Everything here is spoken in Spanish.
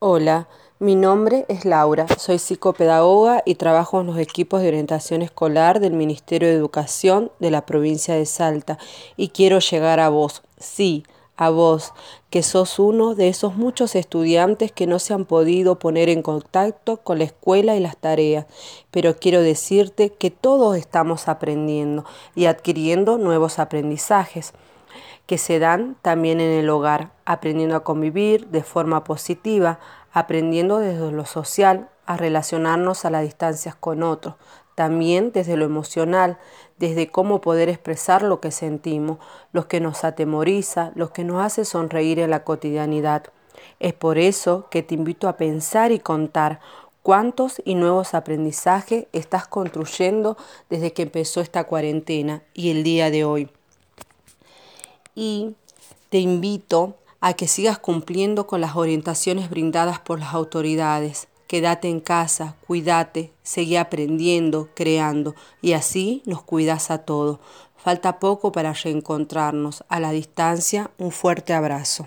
Hola, mi nombre es Laura, soy psicopedagoga y trabajo en los equipos de orientación escolar del Ministerio de Educación de la provincia de Salta y quiero llegar a vos, sí, a vos, que sos uno de esos muchos estudiantes que no se han podido poner en contacto con la escuela y las tareas, pero quiero decirte que todos estamos aprendiendo y adquiriendo nuevos aprendizajes que se dan también en el hogar, aprendiendo a convivir de forma positiva, aprendiendo desde lo social a relacionarnos a las distancias con otros, también desde lo emocional, desde cómo poder expresar lo que sentimos, lo que nos atemoriza, lo que nos hace sonreír en la cotidianidad. Es por eso que te invito a pensar y contar cuántos y nuevos aprendizajes estás construyendo desde que empezó esta cuarentena y el día de hoy y te invito a que sigas cumpliendo con las orientaciones brindadas por las autoridades. Quédate en casa, cuídate, seguí aprendiendo, creando y así nos cuidas a todos. Falta poco para reencontrarnos. A la distancia, un fuerte abrazo.